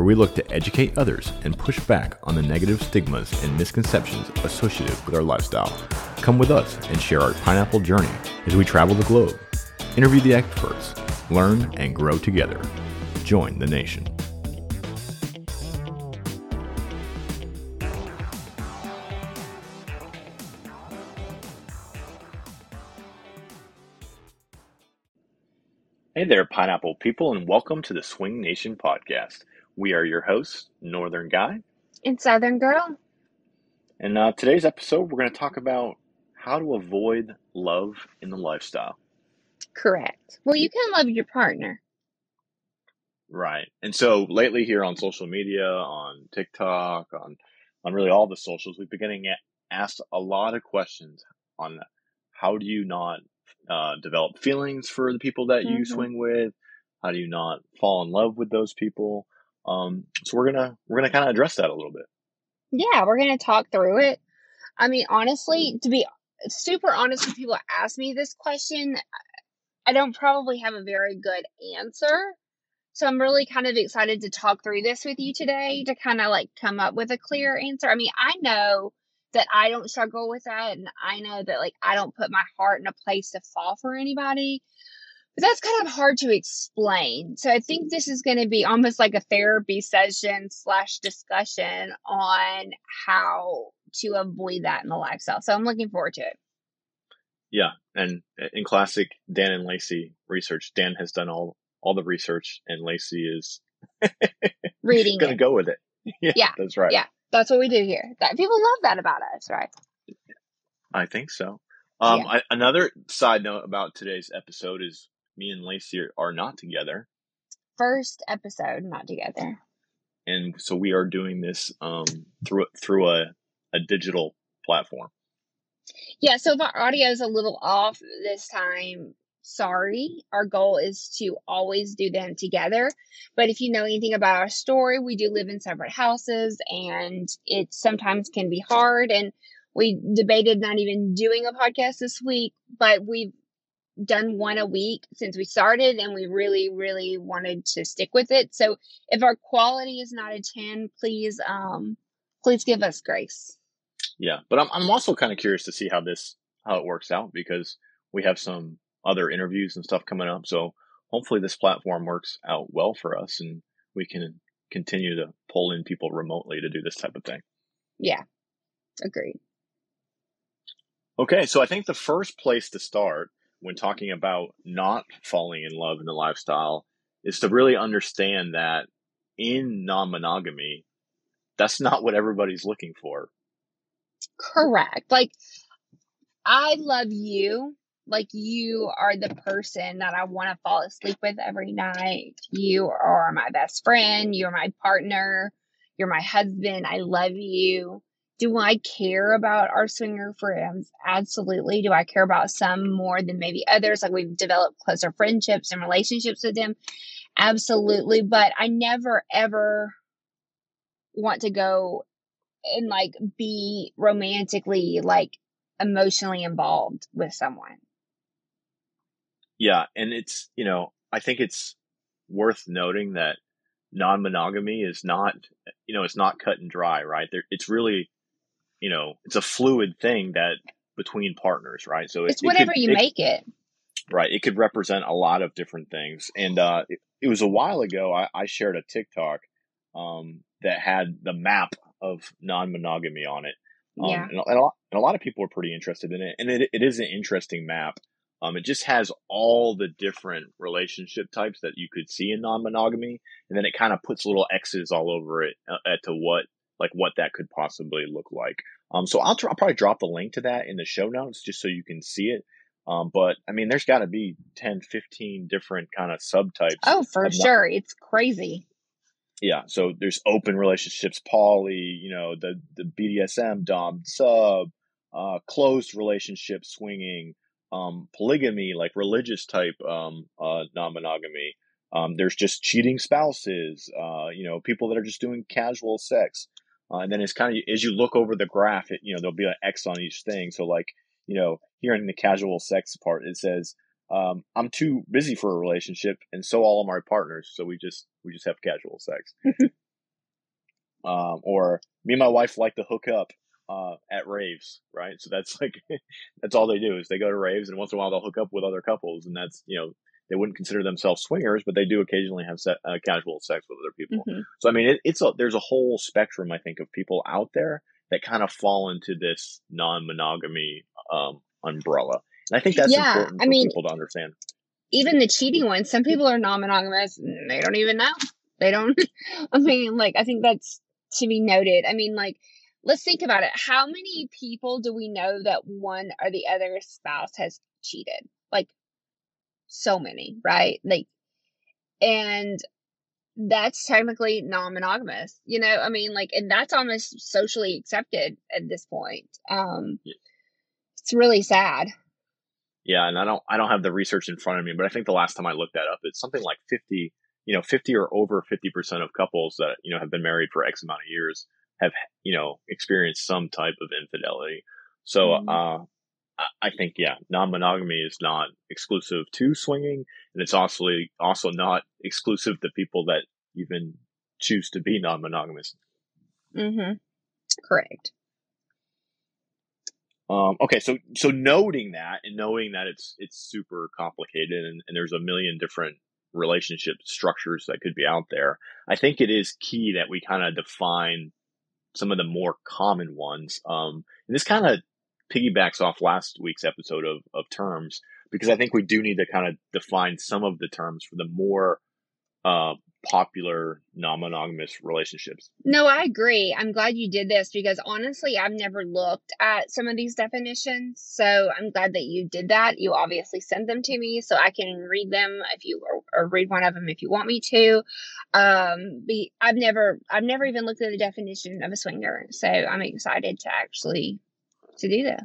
where we look to educate others and push back on the negative stigmas and misconceptions associated with our lifestyle. Come with us and share our pineapple journey as we travel the globe, interview the experts, learn and grow together. Join the nation. Hey there, pineapple people, and welcome to the Swing Nation podcast. We are your hosts, Northern Guy. And Southern Girl. And uh, today's episode, we're going to talk about how to avoid love in the lifestyle. Correct. Well, you can love your partner. Right. And so lately here on social media, on TikTok, on on really all the socials, we've been getting asked a lot of questions on how do you not uh, develop feelings for the people that you Mm-hmm. swing with? How do you not fall in love with those people? Um, so we're gonna we're gonna kind of address that a little bit. Yeah, we're to talk through it. I mean, honestly, to be super honest when people ask me this question, I don't probably have a very good answer. So I'm really kind of excited to talk through this with you today to kind of like come up with a clear answer. I mean, I know that I don't struggle with that and I know that like I don't put my heart in a place to fall for anybody. That's kind of hard to explain. So I think this is going to be almost like a therapy session slash discussion on how to avoid that in the lifestyle. So I'm looking forward to it. Yeah, and in classic Dan and Lacey research, Dan has done all all the research, and Lacey is Reading gonna go with it. yeah, Yeah, that's right. yeah. That's what we do here. That people love that about us, right? I think so. Um, Yeah. I, another side note about today's episode is me and Lacey are, not together, First episode, not together. and so we are doing this um through through a a digital platform. Yeah, so if our audio is a little off this time, sorry. Our goal is to always do them together. But if you know anything about our story, we do live in separate houses and it sometimes can be hard. And we debated not even doing a podcast this week, but we've done one a week since we started and we really, really wanted to stick with it. So if our quality is not a 10, please, um, please give us grace. Yeah, but I'm I'm also kind of curious to see how this how it works out because we have some other interviews and stuff coming up. So hopefully this platform works out well for us, and we can continue to pull in people remotely to do this type of thing. Yeah, agreed. Okay, so I think the first place to start when talking about not falling in love in the lifestyle is to really understand that in non monogamy, that's not what everybody's looking for. Correct. Like, I love you. Like, you are the person that I want to fall asleep with every night. You are my best friend. You're my partner. You're my husband. I love you. Do I care about our swinger friends? Absolutely. Do I care about some more than maybe others? Like, we've developed closer friendships and relationships with them. Absolutely. But I never, ever want to go and like be romantically like emotionally involved with someone. Yeah, and it's, you know, I think it's worth noting that non monogamy is not, you know, it's not cut and dry, right? There, it's really, you know, it's a fluid thing that between partners, right? So it- It's it whatever could- you it- make it. right it could represent a lot of different things and uh it, it was a while ago I, I shared a tiktok um that had the map of non-monogamy on it um, Yeah. and, a- and, a lot, and a lot of people are pretty interested in it and it, it is an interesting map um it just has all the different relationship types that you could see in non-monogamy and then it kind of puts little x's all over it uh, to what like what that could possibly look like um so i'll, tr- I'll probably drop the link to that in the show notes just so you can see it um, but I mean, there's got to be 10, 15 different kind of subtypes. Oh, for non- sure. It's crazy. yeah, so there's open relationships, poly, you know, the the BDSM, dom, sub, uh, closed relationship, swinging, um, polygamy, like religious type um, uh, non-monogamy. Um, there's just cheating spouses, uh, you know, people that are just doing casual sex. Uh, and then it's kind of as you look over the graph, it, you know, there'll be an X on each thing. So like, you know, here in the casual sex part, it says, um, I'm too busy for a relationship, and so all of my partners. So we just we just have casual sex. um, or me and my wife like to hook up uh, at raves, right? So that's like that's all they do is they go to raves, and once in a while they'll hook up with other couples, and that's you know they wouldn't consider themselves swingers, but they do occasionally have se- uh, casual sex with other people. Mm-hmm. So I mean, it, it's a there's a whole spectrum I think of people out there that kind of fall into this non-monogamy um, umbrella. And I think that's yeah, important for I mean, people to understand. Even the cheating ones, some people are non-monogamous. They don't even know. They don't. I mean, like I think that's to be noted. I mean, like let's think about it. How many people do we know that one or the other spouse has cheated? So many, right? Like, and that's technically non-monogamous, you know? I mean, like, and that's almost socially accepted at this point. Um, yeah. it's really sad. Yeah. And I don't, I don't have the research in front of me, but I think the last time I looked that up, it's something like 50, you know, 50 or over 50% of couples that, you know, have been married for X amount of years have you know experienced some type of infidelity. So mm-hmm. uh, I think yeah, non-monogamy is not exclusive to swinging, and it's also also not exclusive to people that even choose to be non-monogamous. Mm-hmm. Correct. Um, okay, so so noting that and knowing that it's it's super complicated and, and there's a million different relationship structures that could be out there, I think it is key that we kind of define some of the more common ones. Um, and this kind of piggybacks off last week's episode of, of terms because I think we do need to kind of define some of the terms for the more uh, popular non-monogamous relationships. No, I agree. I'm glad you did this because honestly, I've never looked at some of these definitions. So I'm glad that you did that. You obviously sent them to me so I can read them if you or, or read one of them if you want me to. Um, be, I've never I've never even looked at the definition of a swinger. So I'm excited to actually to do this.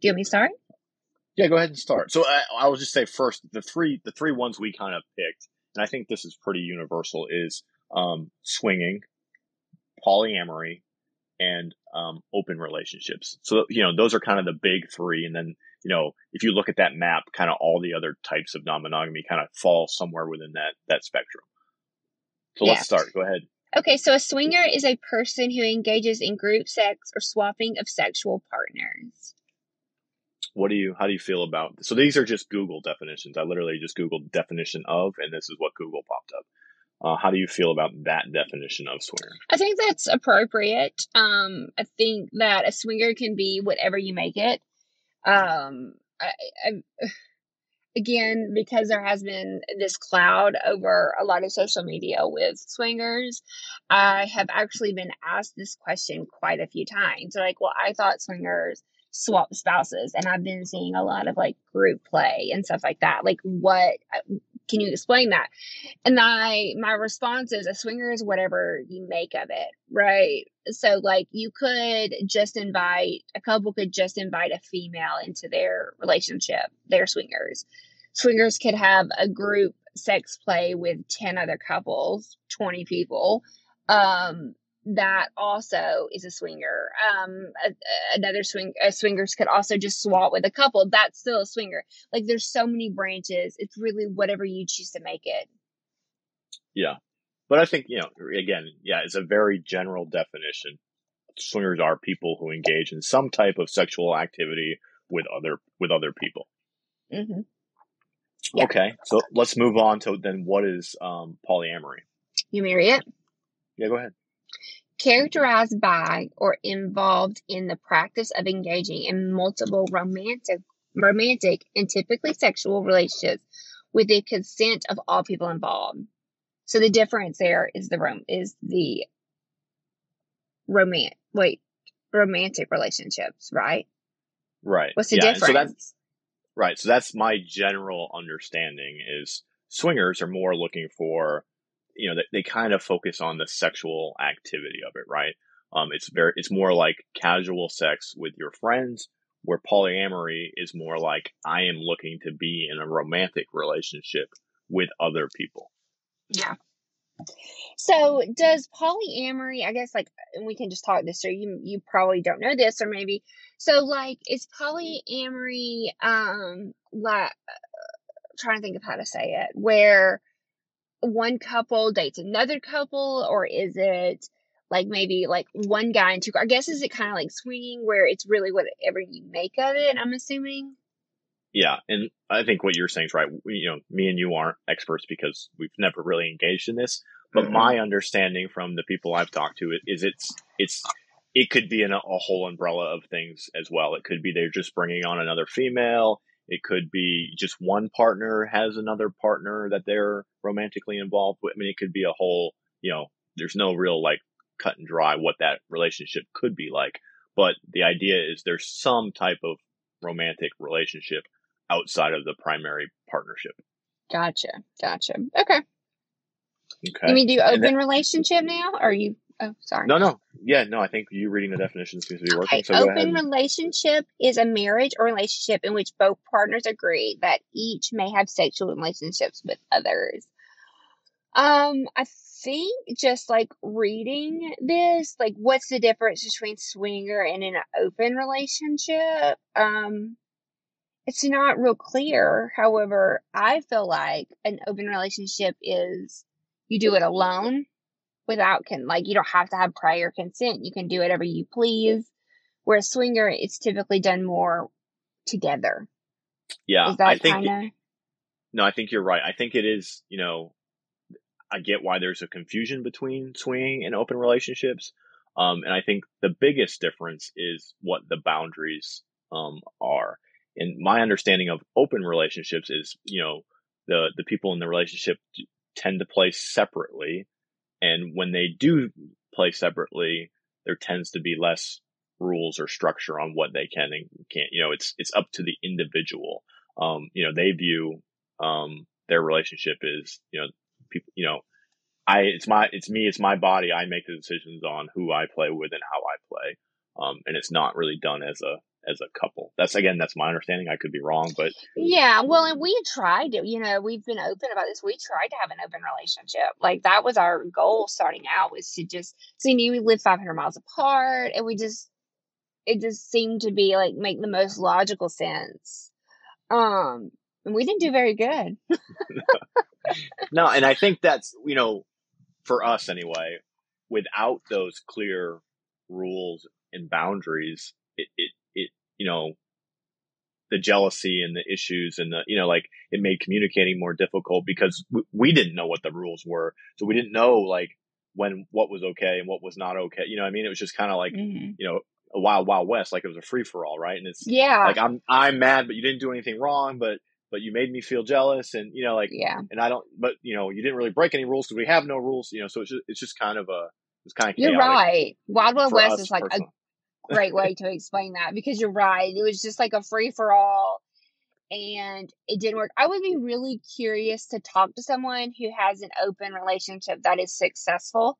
Do you want me to start? Yeah, go ahead and start. So I, I will just say first the three the three ones we kind of picked and I think this is pretty universal, is um, swinging, polyamory, and um, open relationships. So, you know, those are kind of the big three. And then, you know, if you look at that map, kind of all the other types of non monogamy kind of fall somewhere within that, that spectrum. So yeah. let's start. Go ahead. Okay, so a swinger is a person who engages in group sex or swapping of sexual partners. What do you how do you feel about so these are just google definitions. I literally just googled definition of and this is what google popped up. Uh, how do you feel about that definition of swinger? I think that's appropriate. Um i think that a swinger can be whatever you make it. Um I, I again because there has been this cloud over a lot of social media with swingers i have actually been asked this question quite a few times. Like well i thought swingers swap spouses and i've been seeing a lot of like group play and stuff like that. Like what uh, can you explain that? And i my response is a swinger is whatever you make of it right? So like you could just invite a couple could just invite a female into their relationship their swingers. Swingers could have a group sex play with 10 other couples 20 people um that also is a swinger. Um, a, another swing, a swingers could also just swap with a couple. That's still a swinger. Like there's so many branches. It's really whatever you choose to make it. Yeah. But I think, you know, again, yeah, it's a very general definition. Swingers are people who engage in some type of sexual activity with other, with other people. Mm-hmm. Yeah. Okay. So let's move on to then what is, um, polyamory? You marry it? Yeah, go ahead characterized by or involved in the practice of engaging in multiple romantic romantic and typically sexual relationships with the consent of all people involved. So the difference there is the rom is the romance wait romantic relationships, right? Right. What's the yeah, difference? So that's, right. So that's my general understanding is swingers are more looking for you know, they, they kind of focus on the sexual activity of it, right? Um, it's very, it's more like casual sex with your friends, where polyamory is more like I am looking to be in a romantic relationship with other people. Yeah. So does polyamory, I guess like we can just talk this through. You you probably don't know this or maybe so like is polyamory um like trying to think of how to say it where one couple dates another couple or is it like maybe like one guy and two i guess is it kind of like swinging where it's really whatever you make of it i'm assuming? Yeah and i think what you're saying is right. We, you know me and you aren't experts because we've never really engaged in this but mm-hmm. my understanding from the people i've talked to is it's it's it could be in a, a whole umbrella of things as well. It could be they're just bringing on another female it could be just one partner has another partner that they're romantically involved with. I mean, it could be a whole, you know, there's no real like cut and dry what that relationship could be like. But the idea is there's some type of romantic relationship outside of the primary partnership. Gotcha. Gotcha. Okay. Okay. You mean do open that, relationship now? Or are you Oh, sorry. No, no. Yeah, no, I think you reading the definition seems to be working. Okay. So Open relationship is a marriage or relationship in which both partners agree that each may have sexual relationships with others. Um, I think just like reading this, like what's the difference between swinger and an open relationship? Um, it's not real clear. However, I feel like an open relationship is you do it alone without can like you don't have to have prior consent. You can do whatever you please. Whereas swinger, it's typically done more together. Yeah, I think. Kinda... no, I think you're right. I think it is. You know, I get why there's a confusion between swinging and open relationships. Um, and I think the biggest difference is what the boundaries um, are. And my understanding of open relationships is, you know, the the people in the relationship tend to play separately, and when they do play separately, there tends to be less rules or structure on what they can and can't. You know, it's it's up to the individual. Um, you know, they view um, their relationship is you know people. You know, I it's my it's me it's my body. I make the decisions on who I play with and how I play. Um, and it's not really done as a as a couple. That's again, that's my understanding. I could be wrong, but yeah. Well, and we tried to, you know, we've been open about this. We tried to have an open relationship. Like that was our goal starting out was to just, so you knew we lived 500 miles apart and we just, it just seemed to be like make the most logical sense. Um, and we didn't do very good. no, and I think that's, you know, for us anyway, without those clear rules and boundaries, it, it you know, the jealousy and the issues and the, you know, like it made communicating more difficult because we, we didn't know what the rules were. So we didn't know like when what was okay and what was not okay. You know I mean? It was just kind of like, mm-hmm. you know, a wild, wild west, like it was a free for all, right? And it's yeah, like I'm, I'm mad, but you didn't do anything wrong, but, but you made me feel jealous and, you know, like, yeah, and I don't, but you know, you didn't really break any rules because we have no rules, you know, so it's just, it's just kind of a, it's kind of, you're right. Wild, wild west is like a great way to explain that because you're right. It was just like a free for all and it didn't work. I would be really curious to talk to someone who has an open relationship that is successful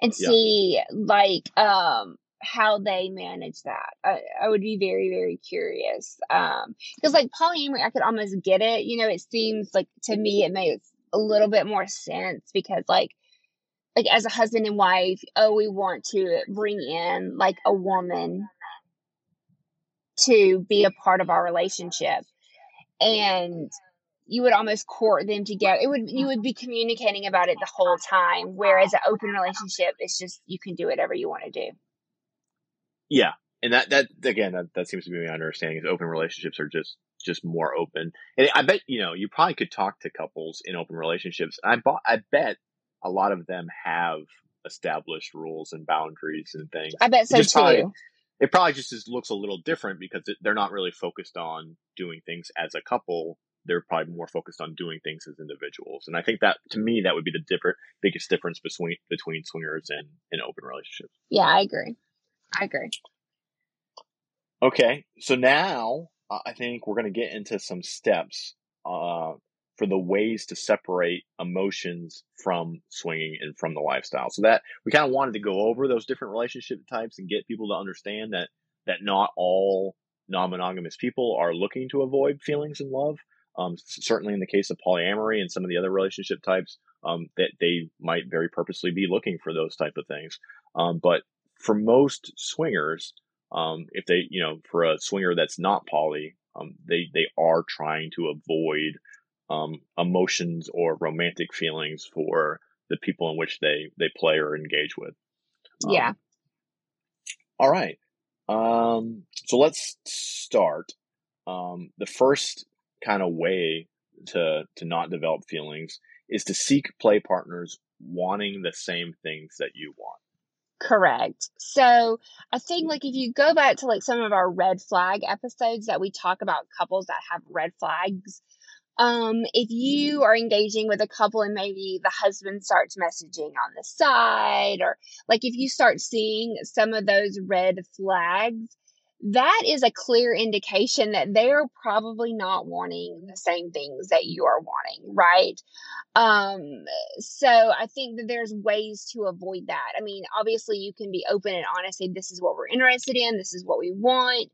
and yeah. see like um how they manage that. I, I would be very, very curious. Um, because like polyamory, I could almost get it. You know, it seems like to me it makes a little bit more sense because like like as a husband and wife, oh, we want to bring in like a woman to be a part of our relationship. And you would almost court them together. It would you would be communicating about it the whole time. Whereas an open relationship is just you can do whatever you want to do. Yeah. And that that again that, that seems to be my understanding is open relationships are just just more open. And I bet you know you probably could talk to couples in open relationships. I bought I bet a lot of them have established rules and boundaries and things. I bet so too. Probably, it probably just is, looks a little different because it, they're not really focused on doing things as a couple. They're probably more focused on doing things as individuals, and I think that to me that would be the different biggest difference between between swingers and, and open relationships. Yeah, I agree. I agree. Okay, so now uh, I think we're going to get into some steps uh, for the ways to separate emotions from swinging and from the lifestyle. So that we kind of wanted to go over those different relationship types and get people to understand that that not all non-monogamous people are looking to avoid feelings and love. Um, certainly in the case of polyamory and some of the other relationship types, um, that they might very purposely be looking for those type of things. Um, but for most swingers, um, if they, you know, for a swinger that's not poly, um, they they are trying to avoid um, emotions or romantic feelings for the people in which they they play or engage with. Um, yeah. All right. Um, so let's start. Um, the first kind of way to to not develop feelings is to seek play partners wanting the same things that you want. Correct. So I think like if you go back to like some of our red flag episodes that we talk about couples that have red flags, um, if you are engaging with a couple and maybe the husband starts messaging on the side, or like if you start seeing some of those red flags, that is a clear indication that they're probably not wanting the same things that you are wanting, right? Um, so I think that there's ways to avoid that. I mean, obviously, you can be open and honest, say, this is what we're interested in, this is what we want.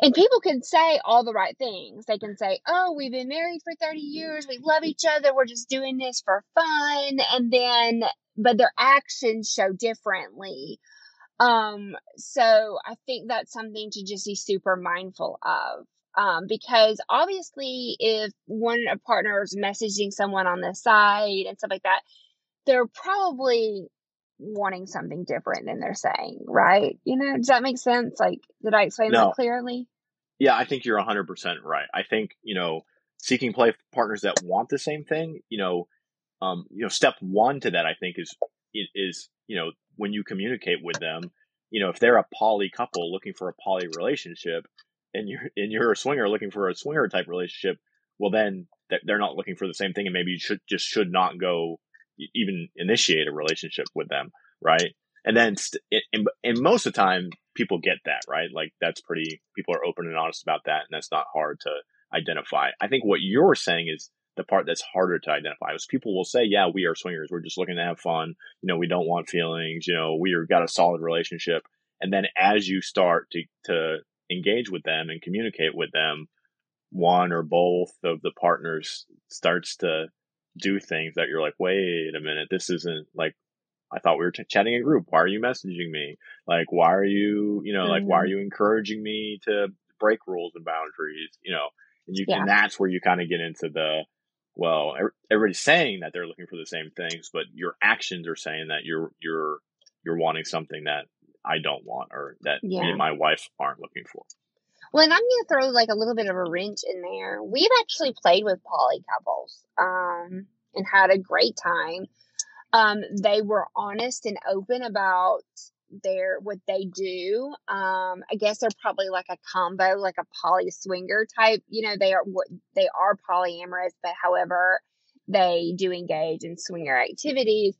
And people can say all the right things. They can say, Oh, we've been married for 30 years. We love each other. We're just doing this for fun. And then, but their actions show differently. Um, so I think that's something to just be super mindful of. Um, because obviously, if one partner is messaging someone on the side and stuff like that, they're probably wanting something different than they're saying, right? You know, does that make sense? Like, did I explain no. that clearly? Yeah, I think you're 100% right. I think, you know, seeking play partners that want the same thing, you know, um, you know, step one to that, I think is, is, you know, when you communicate with them, you know, if they're a poly couple looking for a poly relationship and you're, and you're a swinger looking for a swinger type relationship, well, then they're not looking for the same thing. And maybe you should just should not go even initiate a relationship with them. Right. And then, st- and, and most of the time people get that, right? Like that's pretty, people are open and honest about that. And that's not hard to identify. I think what you're saying is, the part that's harder to identify is people will say, yeah, we are swingers. We're just looking to have fun. You know, we don't want feelings. You know, we've got a solid relationship. And then as you start to, to engage with them and communicate with them, one or both of the partners starts to do things that you're like, wait a minute, this isn't like, I thought we were t- chatting in group. Why are you messaging me? Like, why are you, you know, mm-hmm. like, why are mm-hmm. you encouraging me to break rules and boundaries? You know, and you, yeah. and that's where you kind of get into the, well, everybody's saying that they're looking for the same things, but your actions are saying that you're you're you're wanting something that I don't want or that yeah. me and my wife aren't looking for. Well, and I'm going to throw like a little bit of a wrench in there. We've actually played with poly couples um, and had a great time. Um, they were honest and open about their what they do. Um, I guess they're probably like a combo, like a poly swinger type. You know, they are they are polyamorous, but however, they do engage in swinger activities.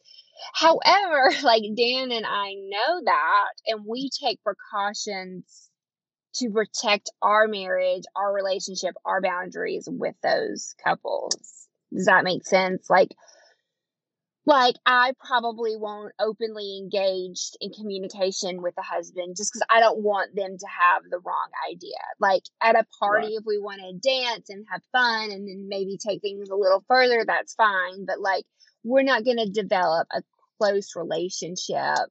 However, like Dan and I know that, and we take precautions to protect our marriage, our relationship, our boundaries with those couples. Does that make sense? Like, like I probably won't openly engage in communication with the husband just because I don't want them to have the wrong idea. Like at a party, right. if we want to dance and have fun and then maybe take things a little further, that's fine. But like we're not going to develop a close relationship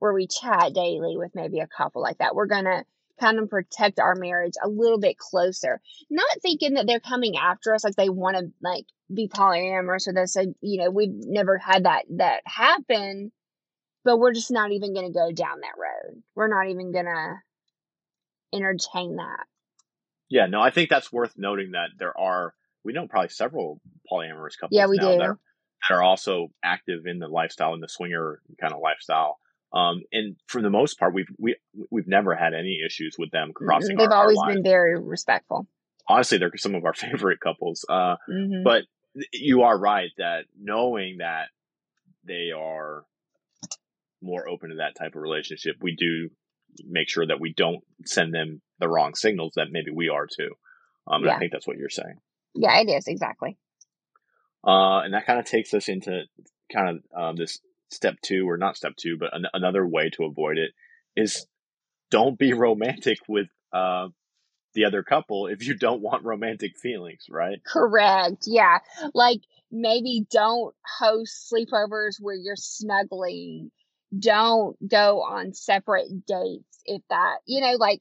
where we chat daily with maybe a couple like that. We're going to kind of protect our marriage a little bit closer. Not thinking that they're coming after us like they want to like be polyamorous with us. So, you know, we've never had that that happen, but we're just not even going to go down that road. We're not even going to entertain that. Yeah, no, I think that's worth noting that there are we know probably several polyamorous couples. Yeah, we do. That are, that are also active in the lifestyle in the swinger kind of lifestyle. Um, and for the most part, we've we we've never had any issues with them crossing. They've our, always our been very respectful. Honestly, they're some of our favorite couples. Uh, mm-hmm. But you are right that knowing that they are more open to that type of relationship, we do make sure that we don't send them the wrong signals that maybe we are too. Um, and yeah. I think that's what you're saying. Yeah, it is exactly. Uh, and that kind of takes us into kind of um, this step two, or not step two, but an- another way to avoid it is don't be romantic with uh, the other couple if you don't want romantic feelings, right? Correct. Yeah. Like maybe don't host sleepovers where you're snuggling. Don't go on separate dates if that, you know, like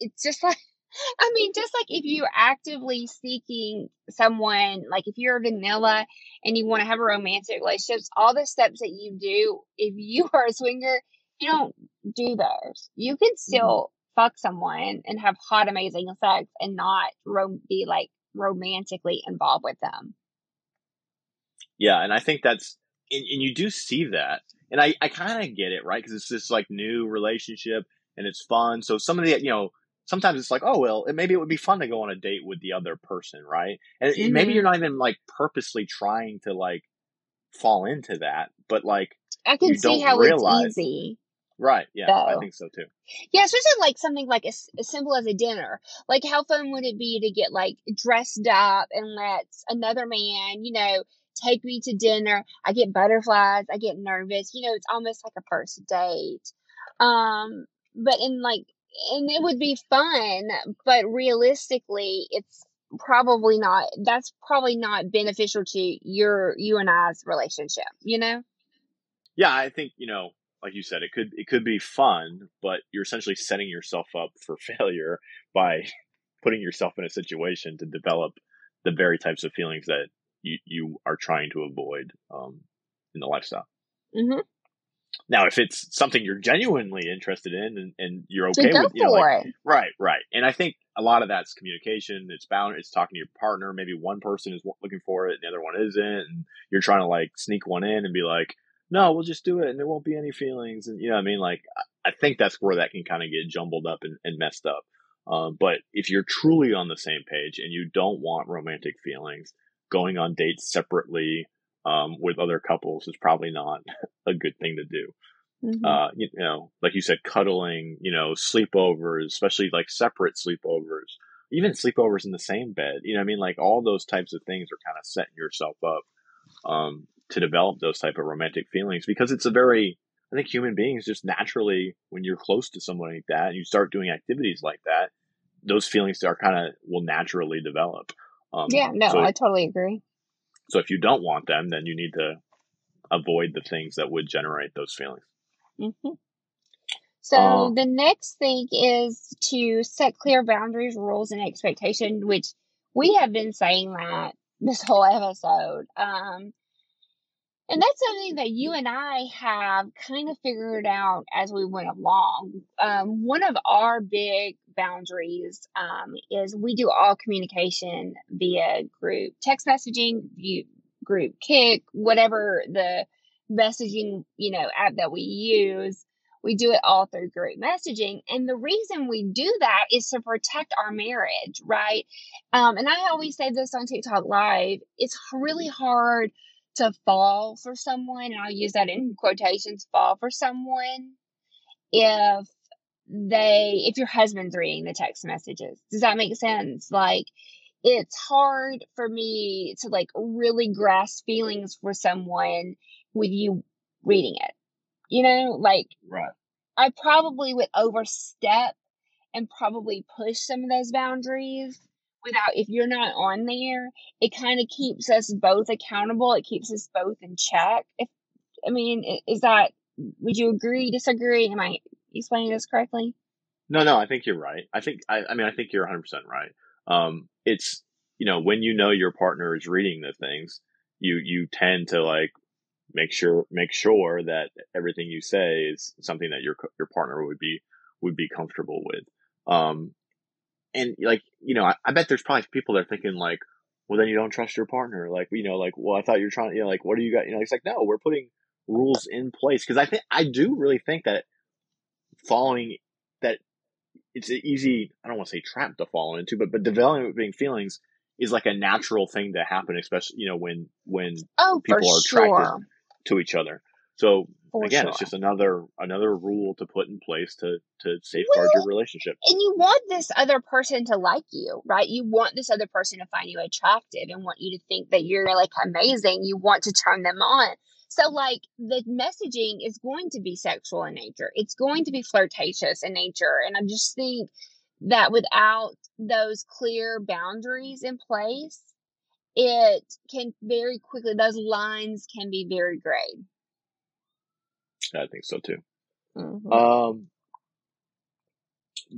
it's just like I mean, just like if you're actively seeking someone, like if you're vanilla and you want to have a romantic relationship, all the steps that you do, if you are a swinger, you don't do those. You can still mm-hmm. fuck someone and have hot, amazing sex and not ro- be like romantically involved with them. Yeah, and I think that's and, and you do see that, and I I kind of get it, right? Because it's this like new relationship and it's fun. So some of the you know sometimes it's like, oh well, maybe it would be fun to go on a date with the other person, right? And mm-hmm. maybe you're not even like purposely trying to like fall into that, but like I can see how realize, it's easy. Right. Yeah, though. I think so too. Yeah, especially like something like as, as simple as a dinner. Like, how fun would it be to get like dressed up and let another man, you know, take me to dinner? I get butterflies. I get nervous. You know, it's almost like a first date. Um, but in like, and it would be fun, but realistically, it's probably not. That's probably not beneficial to your you and I's relationship. You know. Yeah, I think you know like you said, it could it could be fun, but you're essentially setting yourself up for failure by putting yourself in a situation to develop the very types of feelings that you you are trying to avoid um, in the lifestyle. Mm-hmm. Now, if it's something you're genuinely interested in and, and you're okay with, you know, like, right, right. And I think a lot of that's communication. It's bound. It's talking to your partner. Maybe one person is looking for it, and the other one isn't, and you're trying to like sneak one in and be like, no, we'll just do it and there won't be any feelings. And you know what I mean? Like, I think that's where that can kind of get jumbled up and, and messed up. Um, but if you're truly on the same page and you don't want romantic feelings, going on dates separately um, with other couples is probably not a good thing to do. Mm-hmm. Uh, you, you, know, like you said, cuddling, you know, sleepovers, especially like separate sleepovers, even sleepovers in the same bed. You know, I mean, like all those types of things are kind of setting yourself up um, to develop those type of romantic feelings because it's a very I think human beings just naturally when you're close to someone like that and you start doing activities like that, those feelings are kind of will naturally develop. Um, yeah, no, so, I totally agree. So if you don't want them, then you need to avoid the things that would generate those feelings. Mm-hmm. So um, the next thing is to set clear boundaries, rules, and expectation, which we have been saying that this whole episode. Um, and that's something that you and I have kind of figured out as we went along. Um, one of our big boundaries um, is we do all communication via group text messaging, group Kik, whatever the messaging you know app that we use. We do it all through group messaging. And the reason we do that is to protect our marriage, right? Um, and I always say this on TikTok Live it's really hard to fall for someone, and I'll use that in quotations, fall for someone if they, if your husband's reading the text messages. Does that make sense? Like, it's hard for me to like really grasp feelings for someone with you reading it. You know, like, right. I probably would overstep and probably push some of those boundaries without if you're not on there it kind of keeps us both accountable. It keeps us both in check. If i mean is that would you agree disagree? Am i explaining this correctly? No no i think you're right. I think i, I mean i think you're 100% right. Um it's you know when you know your partner is reading the things you you tend to like make sure make sure that everything you say is something that your your partner would be would be comfortable with. Um and like you know, I, I, bet there's probably people that are thinking like, well, then you don't trust your partner. Like you know, like well, I thought you're trying. You know, like what do you got? You know, it's like no, we're putting rules in place because I think I do really think that following that it's an easy. I don't want to say trap to fall into, but but developing feelings is like a natural thing to happen, especially you know when when oh, people are attracted to each other. So For again, sure. it's just another another rule to put in place to to safeguard Well, your relationship. and you want this other person to like you, right? You want this other person to find you attractive and want you to think that you're like amazing. You want to turn them on. So, like, the messaging is going to be sexual in nature, it's going to be flirtatious in nature. And I just think that without those clear boundaries in place, it can very quickly, those lines can be very gray. I think so too. Mhm. Um,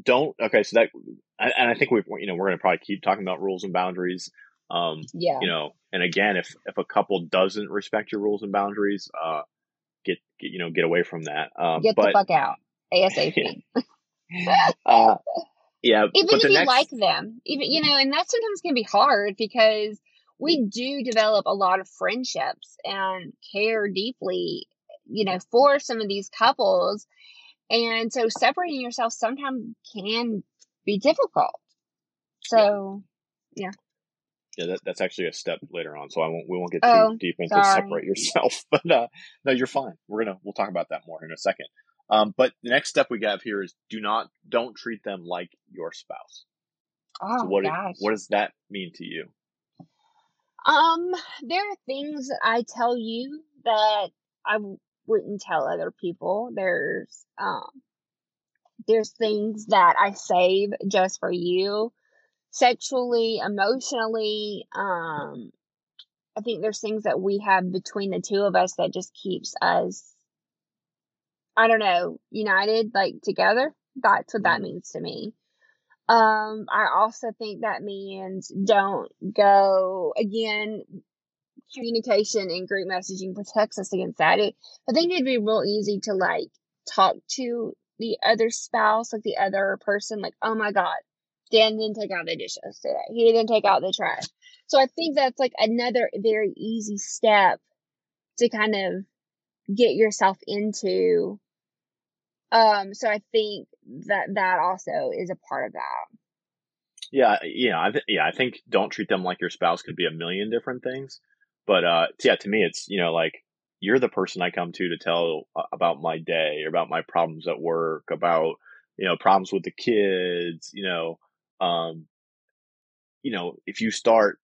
don't okay. So that and I think we you know we're going to probably keep talking about rules and boundaries. Um, yeah. you know, and again, if if a couple doesn't respect your rules and boundaries, uh, get, get you know get away from that. Um, Get the fuck out. ASAP. uh, yeah, even but if you next like them even you know and that sometimes can be hard because we do develop a lot of friendships and care deeply you know for some of these couples and so separating yourself sometimes can be difficult so yeah, Yeah, that, that's actually a step later on. So I won't we won't get too oh deep into sorry separate yourself. But uh, no, you're fine. We're gonna we'll talk about that more in a second. Um, but the next step we have here is do not don't treat them like your spouse. So oh what gosh what does that mean to you? um there are things that i tell you that i wouldn't tell other people there's um there's things that I save just for you sexually, emotionally. Um, I think there's things that we have between the two of us that just keeps us, I don't know, united, like together. That's what that Mhm. means to me. Um, I also think that means don't go again. Communication and group messaging protects us against that. It, I think it'd be real easy to like talk to the other spouse, like the other person, like, oh my God, Dan didn't take out the dishes today. He didn't take out the trash. So I think that's like another very easy step to kind of get yourself into. Um, so I think that that also is a part of that. Yeah, yeah, I th- yeah. I think don't treat them like your spouse could be a million different things, but uh, yeah, to me, it's you know like you're the person I come to to tell uh, about my day, or about my problems at work, about you know problems with the kids. You know, um, you know, if you start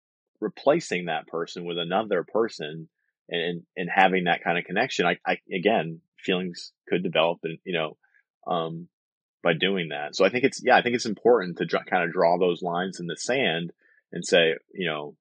replacing that person with another person and and having that kind of connection, I, I again feelings could develop, and you know, um, by doing that. So I think it's yeah, I think it's important to dr- kind of draw those lines in the sand and say, you know,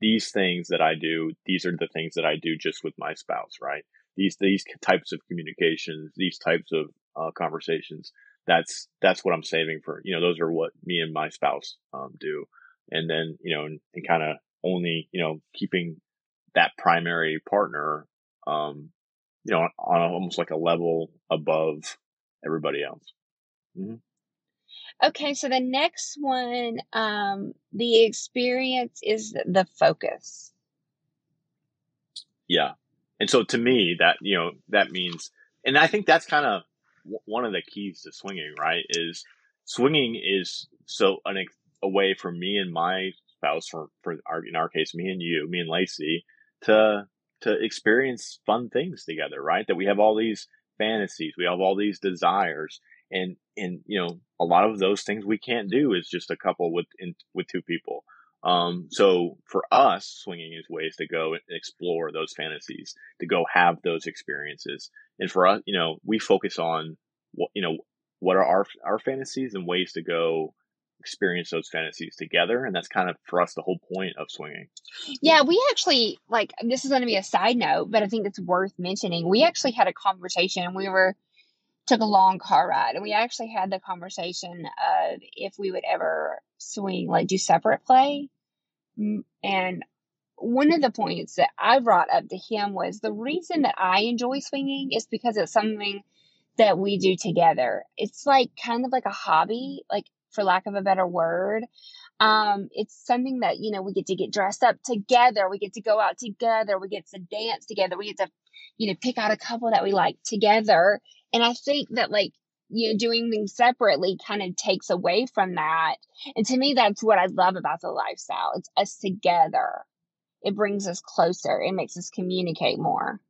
these things that I do, these are the things that I do just with my spouse, right? These these types of communications, these types of uh, conversations. That's that's what I'm saving for. You know, those are what me and my spouse um, do, and then you know, and, and kind of only you know keeping that primary partner, um, you know, on a, almost like a level above everybody else. hmm Okay, so the next one, um, the experience is the focus. Yeah. And so to me, that, you know, that means, and I think that's kind of w- one of the keys to swinging, right? Is swinging is so an, a way for me and my spouse, for, for our, in our case, me and you, me and Lacey, to, to experience fun things together, right? That we have all these fantasies, we have all these desires. And, and, you know, a lot of those things we can't do is just a couple with, in, with two people. Um, so for us, swinging is ways to go and explore those fantasies, to go have those experiences. And for us, you know, we focus on what, you know, what are our, our fantasies and ways to go experience those fantasies together. And that's kind of for us the whole point of swinging. Yeah, we actually like this is going to be a side note, but I think it's worth mentioning. We actually had a conversation. We were took a long car ride, and we actually had the conversation of if we would ever swing, like do separate play. And one of the points that I brought up to him was the reason that I enjoy swinging is because it's something that we do together. It's like kind of like a hobby, like for lack of a better word. Um, it's something that, you know, we get to get dressed up together. We get to go out together. We get to dance together. We get to, you know, pick out a couple that we like together. And I think that like, you know, doing things separately kind of takes away from that. And to me, that's what I love about the lifestyle. It's us together. It brings us closer. It makes us communicate more.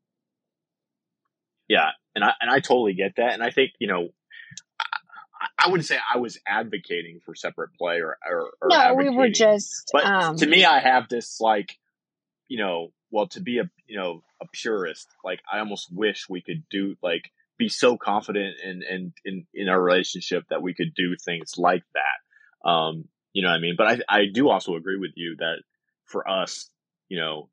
Yeah, and I and I totally get that, and I think you know. I, I wouldn't say I was advocating for separate play or, or, or no, we were just. but um, to me, I have this like, you know, well, to be a you know a purist, like I almost wish we could do like be so confident in in in, in our relationship that we could do things like that. Um, you know what I mean? But I I do also agree with you that for us, you know,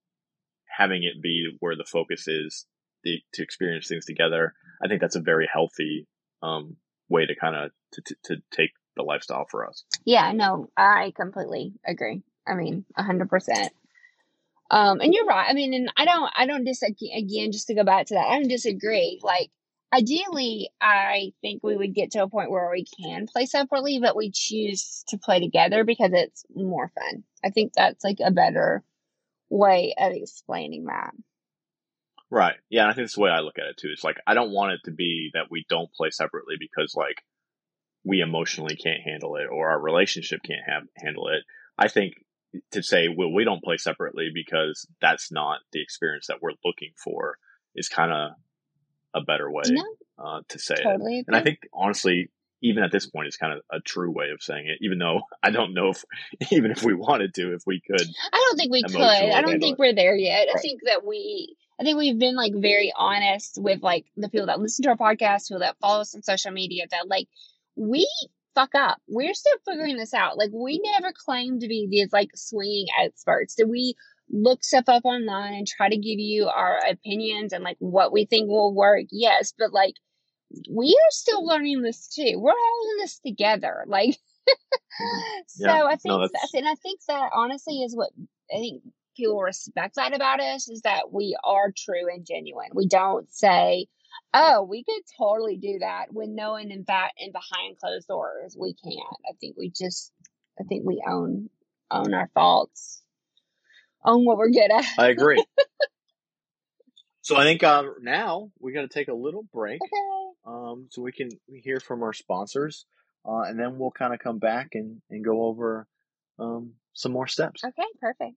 having it be where the focus is the, to experience things together, I think that's a very healthy um, way to kind of to, to, to take the lifestyle for us. Yeah, no, I completely agree. I mean, a hundred percent. Um, and you're right. I mean, and I don't, I don't disagree. Again, just to go back to that, I don't disagree. Like, ideally, I think we would get to a point where we can play separately, but we choose to play together because it's more fun. I think that's like a better way of explaining that. Right. Yeah, I think that's the way I look at it too. It's like I don't want it to be that we don't play separately because like we emotionally can't handle it or our relationship can't have handle it. I think to say well we don't play separately because that's not the experience that we're looking for is kind of a better way No, uh, to say it. agree. And I think honestly, even at this point, it's kind of a true way of saying it. Even though I don't know if even if we wanted to, if we could. I don't think we could. I don't think it. we're there yet. I think that we, I think we've been like very honest with like the people that listen to our podcast, people that follow us on social media, that like we fuck up. We're still figuring this out. Like we never claimed to be these like swinging experts. Did we look stuff up online and try to give you our opinions and like what we think will work? Yes, but like we are still learning this too. We're all in this together. Like mm-hmm. so Yeah, I think no, that's, and I think that honestly is what I think people respect that about us is that we are true and genuine. We don't say, "Oh, we could totally do that," when knowing in fact and behind closed doors we can't. I think we just, I think we own own our faults, own what we're good at. I agree. so I think uh, now we got to take a little break. okay. um, so we can hear from our sponsors, uh, and then we'll kind of come back and, and go over um, some more steps. Okay. Perfect.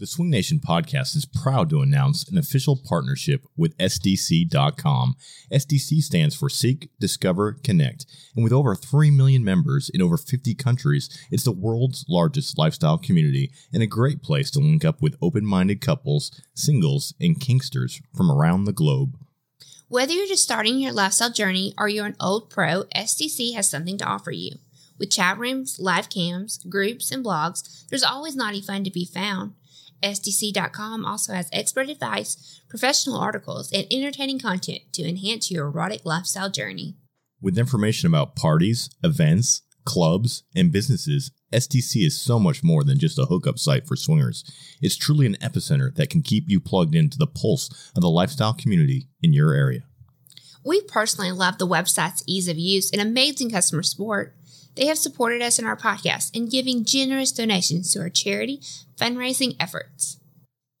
The Swing Nation podcast is proud to announce an official partnership with SDC.com. SDC stands for Seek, Discover, Connect. And with over 3 million members in over 50 countries, it's the world's largest lifestyle community and a great place to link up with open minded couples, singles, and kinksters from around the globe. Whether you're just starting your lifestyle journey or you're an old pro, SDC has something to offer you. With chat rooms, live cams, groups, and blogs, there's always naughty fun to be found. SDC.com also has expert advice, professional articles, and entertaining content to enhance your erotic lifestyle journey. With information about parties, events, clubs, and businesses, SDC is so much more than just a hookup site for swingers. It's truly an epicenter that can keep you plugged into the pulse of the lifestyle community in your area. We personally love the website's ease of use and amazing customer support. They have supported us in our podcast and giving generous donations to our charity fundraising efforts.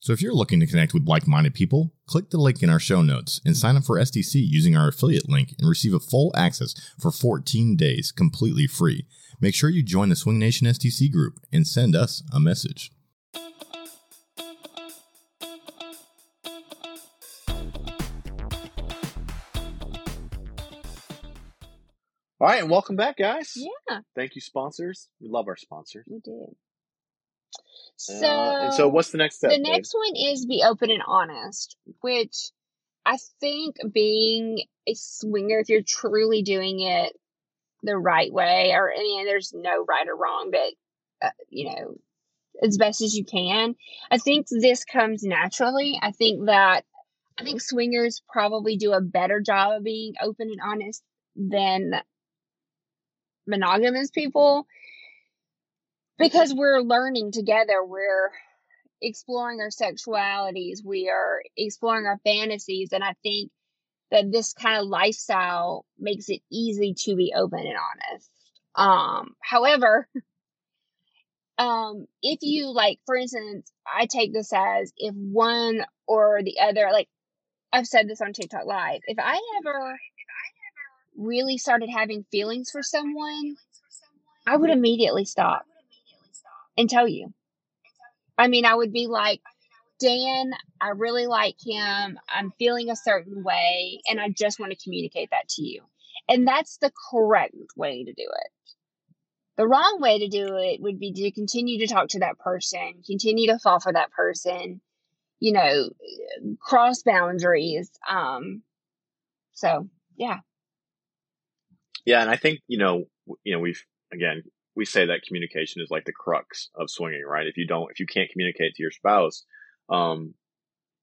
So if you're looking to connect with like minded people, click the link in our show notes and sign up for SDC using our affiliate link and receive a full access for 14 days completely free. Make sure you join the Swing Nation SDC group and send us a message. All right, and welcome back, guys. Yeah, Thank you, sponsors. We love our sponsors. we do. So, Uh, and so, what's the next step? the Dave? next one is be open and honest, which I think being a swinger, if you're truly doing it the right way, or I mean, there's no right or wrong, but uh, you know, as best as you can. I think this comes naturally. I think that I think swingers probably do a better job of being open and honest than monogamous people because we're learning together. We're exploring our sexualities. We are exploring our fantasies. And I think that this kind of lifestyle makes it easy to be open and honest. Um, however, um, if you like, for instance, I take this as if one or the other, like I've said this on TikTok Live, if I ever really started having feelings for someone, I would immediately stop and tell you. I mean, I would be like, Dan, I really like him. I'm feeling a certain way, and I just want to communicate that to you. And that's the correct way to do it. The wrong way to do it would be to continue to talk to that person, continue to fall for that person, you know, cross boundaries. Um, so yeah. Yeah, and I think you know, you know, we've again we say that communication is like the crux of swinging, right? If you don't, if you can't communicate to your spouse, um,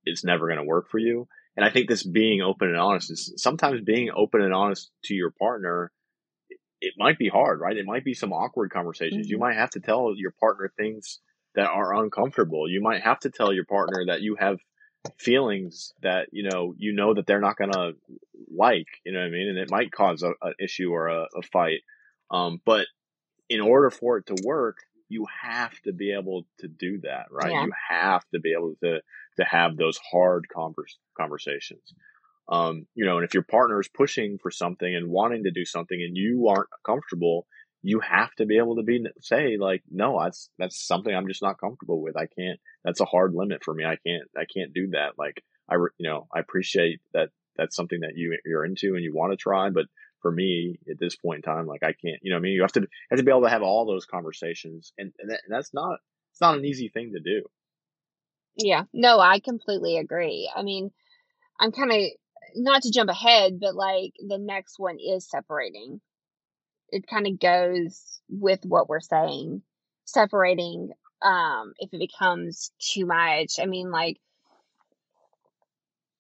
it's never going to work for you. And I think this being open and honest is sometimes being open and honest to your partner. It, might be hard, right? It might be some awkward conversations. Mm-hmm. You might have to tell your partner things that are uncomfortable. You might have to tell your partner that you have feelings that you know you know that they're not gonna like. You know what I mean? And it might cause a, a issue or a, a fight. Um, but in order for it to work, you have to be able to do that, right? Yeah. You have to be able to to have those hard converse, conversations. Um, you know, and if your partner is pushing for something and wanting to do something and you aren't comfortable, you have to be able to be say like, no, that's that's something I'm just not comfortable with. I can't. That's a hard limit for me. I can't. I can't do that. Like I, you know, I appreciate that that's something that you you're into and you want to try, but for me at this point in time, like I can't. You know, I mean, you have to have to be able to have all those conversations, and and, that, and that's not it's not an easy thing to do. Yeah, no, I completely agree. I mean, I'm kind of not to jump ahead, but like the next one is separating it kind of goes with what we're saying separating um if it becomes too much i mean like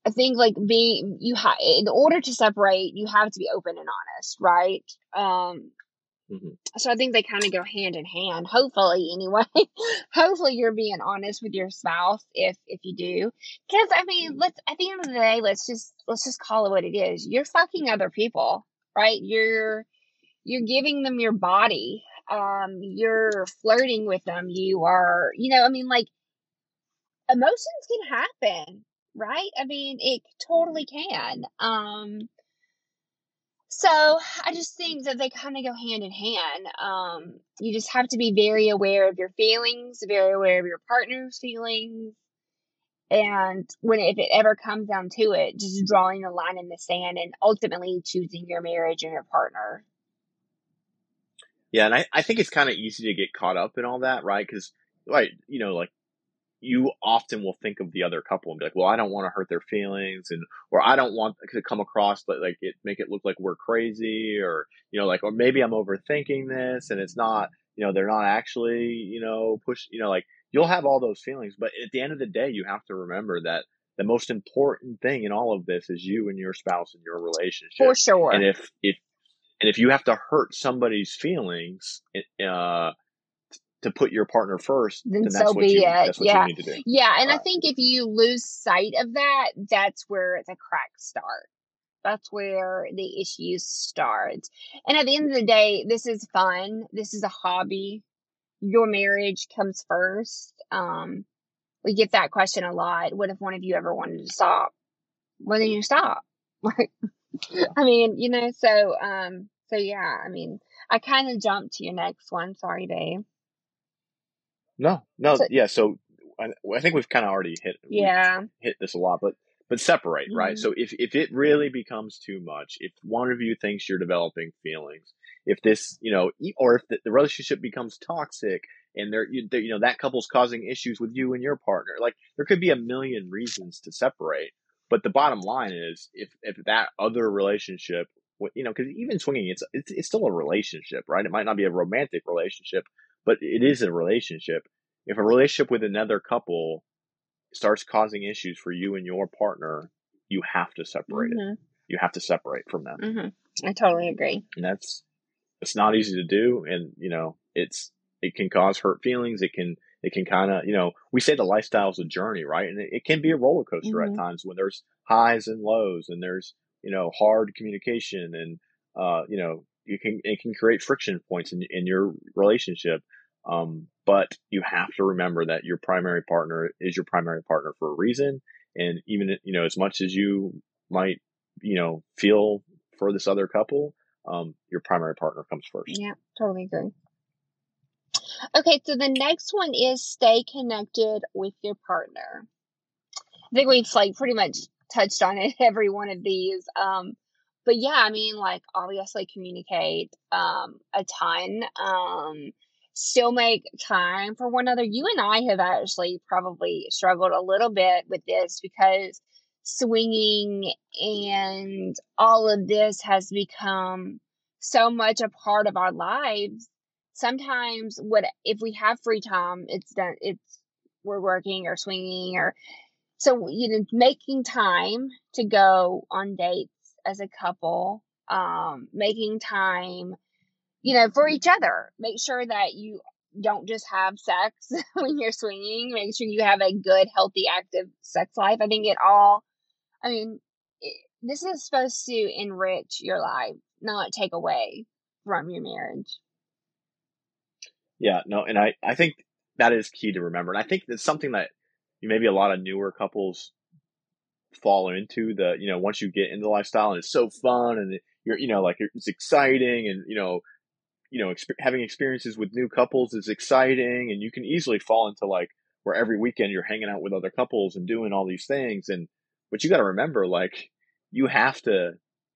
i think like being you have in order to separate you have to be open and honest right? Um mm-hmm. so i think they kind of go hand in hand hopefully anyway. Hopefully you're being honest with your spouse if if you do. Because i mean let's at the end of the day let's just let's just call it what it is. You're fucking other people right? You're you're giving them your body um you're flirting with them you are you know i mean like emotions can happen right? I mean it totally can um so i just think that they kind of go hand in hand um you just have to be very aware of your feelings very aware of your partner's feelings and when if it ever comes down to it just drawing a line in the sand and ultimately choosing your marriage and your partner. Yeah, and I, I think it's kind of easy to get caught up in all that, right? Because, right, you know, like you often will think of the other couple and be like, well, I don't want to hurt their feelings, and or I don't want to come across like, like it make it look like we're crazy, or you know, like or maybe I'm overthinking this, and it's not, you know, they're not actually, you know, push, you know, like you'll have all those feelings, but at the end of the day, you have to remember that the most important thing in all of this is you and your spouse and your relationship. For sure. And if if and if you have to hurt somebody's feelings, uh, to put your partner first, then, then so be you, it. yeah. Yeah. And I think if you lose sight of that, that's where the cracks start. That's where the issues start. And at the end of the day, this is fun. This is a hobby. Your marriage comes first. Um, we get that question a lot. What if one of you ever wanted to stop? Well, then you stop. Like, I mean, you know, so um so yeah, I mean, I kind of jumped to your next one. Sorry, babe. No, no, so, yeah. So I, I think we've kind of already hit yeah hit this a lot, but but separate, mm-hmm. right? So if if it really becomes too much, if one of you thinks you're developing feelings, if this you know, or if the, the relationship becomes toxic and there you, you know that couple's causing issues with you and your partner, like there could be a million reasons to separate. But the bottom line is, if if that other relationship, you know, because even swinging, it's, it's it's still a relationship, right? It might not be a romantic relationship, but it is a relationship. If a relationship with another couple starts causing issues for you and your partner, you have to separate mm-hmm. it. You have to separate from them. Mm-hmm. I totally agree. And that's it's not easy to do, and you know, it's it can cause hurt feelings. It can it can kind of, you know, we say the lifestyle is a journey, right? And it, it can be a roller coaster mm-hmm. at times when there's highs and lows and there's, you know, hard communication and, uh, you know, you can, it can create friction points in, in your relationship. Um, but you have to remember that your primary partner is your primary partner for a reason. And even, you know, as much as you might, you know, feel for this other couple, um, your primary partner comes first. Yeah, totally agree. Okay, so the next one is stay connected with your partner. I think we've like pretty much touched on it every one of these. Um, but yeah, I mean, like obviously communicate um, a ton. Um, still make time for one another. You and I have actually probably struggled a little bit with this because swinging and all of this has become so much a part of our lives. Sometimes, what if we have free time? It's done. It's we're working or swinging or so you know making time to go on dates as a couple um making time you know for each other. Make sure that you don't just have sex when you're swinging. Make sure you have a good healthy active sex life. I think it all i mean it, this is supposed to enrich your life not take away from your marriage. Yeah, no, and I, I think that is key to remember. And I think it's something that you maybe a lot of newer couples fall into the, you know, once you get into the lifestyle and it's so fun and you're, you know, like it's exciting and, you know, you know, exp- having experiences with new couples is exciting and you can easily fall into like where every weekend you're hanging out with other couples and doing all these things. And, but you got to remember, like, you have to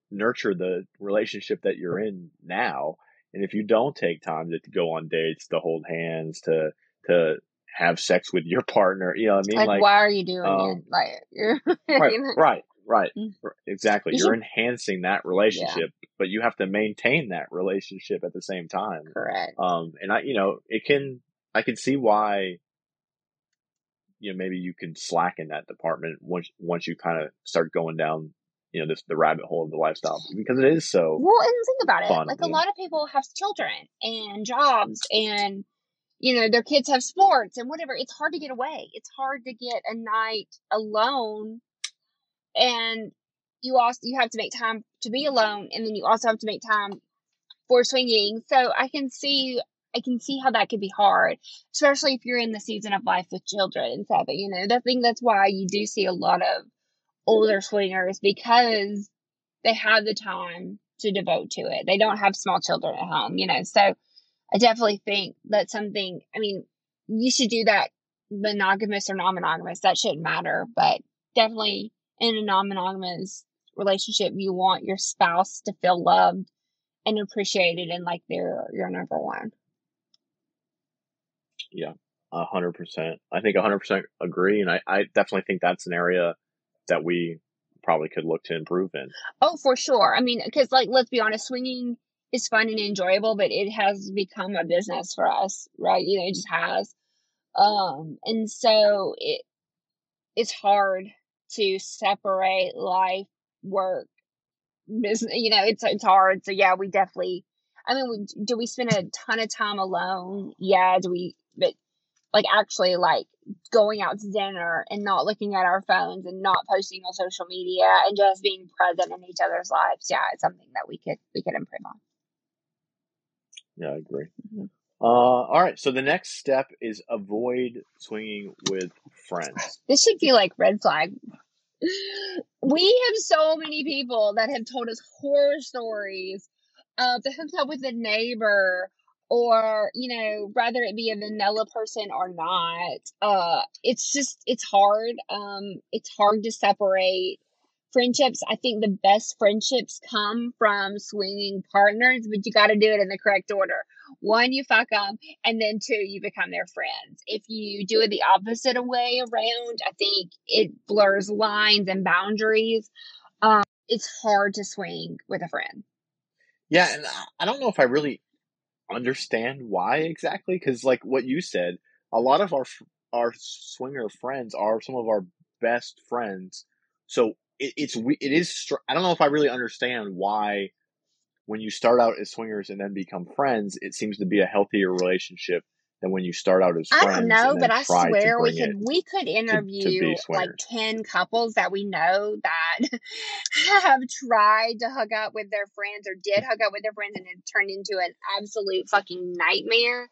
nurture the relationship that you're in now. And if you don't take time to, to go on dates, to hold hands, to, to have sex with your partner, you know what I mean? like, Like, why are you doing um, it like you're right, right, right. Mm. r- Exactly. You You're enhancing that relationship, but you have to maintain that relationship at the same time. correct Um, and I, you know, it can, I can see why, you know, maybe you can slack in that department once, once you kind of start going down, you know, this, the rabbit hole of the lifestyle because it is so, Well, and think about it. like a yeah. lot of people have children and jobs and you know, their kids have sports and whatever. It's hard to get away. It's hard to get a night alone and you also you have to make time to be alone and then you also have to make time for swinging. So I can see I can see how that could be hard, especially if you're in the season of life with children and stuff. But you know, I think that's why you do see a lot of older swingers because they have the time to devote to it. They don't have small children at home, you know. So I definitely think that's something, I mean, you should do that monogamous or non monogamous. That shouldn't matter. But definitely in a non monogamous relationship, you want your spouse to feel loved and appreciated and like they're your number one. Yeah, a hundred percent. I think a hundred percent agree. And I, I definitely think that's an area that we probably could look to improve in. Oh, for sure. I mean, because like, let's be honest, swinging is fun and enjoyable, but it has become a business for us, right? You know, it just has. Um, and so it it's hard to separate life, work, business. You know, it's it's hard. So yeah, we definitely. I mean, we, do we spend a ton of time alone? Yeah. Do we? But like actually, like going out to dinner and not looking at our phones and not posting on social media and just being present in each other's lives. Yeah, it's something that we could we could improve on. Yeah, I agree. Mhm. Uh, all right. So the next step is avoid swinging with friends. This should be like red flag. We have so many people that have told us horror stories of they hooked up with a neighbor or, you know, whether it be a vanilla person or not. Uh it's just it's hard. Um it's hard to separate friendships. I think the best friendships come from swinging partners, but you got to do it in the correct order. One, you fuck them, and then two, you become their friends. If you do it the opposite way around, I think it blurs lines and boundaries. Um, it's hard to swing with a friend. Yeah, and I- don't know if I really understand why exactly, because like what you said, a lot of our our swinger friends are some of our best friends. So it, it's it is. I don't know if I really understand why when you start out as swingers and then become friends, it seems to be a healthier relationship than when you start out as friends. I don't know, but I swear we could we could interview like ten couples that we know that have tried to hook up with their friends or did hook up with their friends and it turned into an absolute fucking nightmare.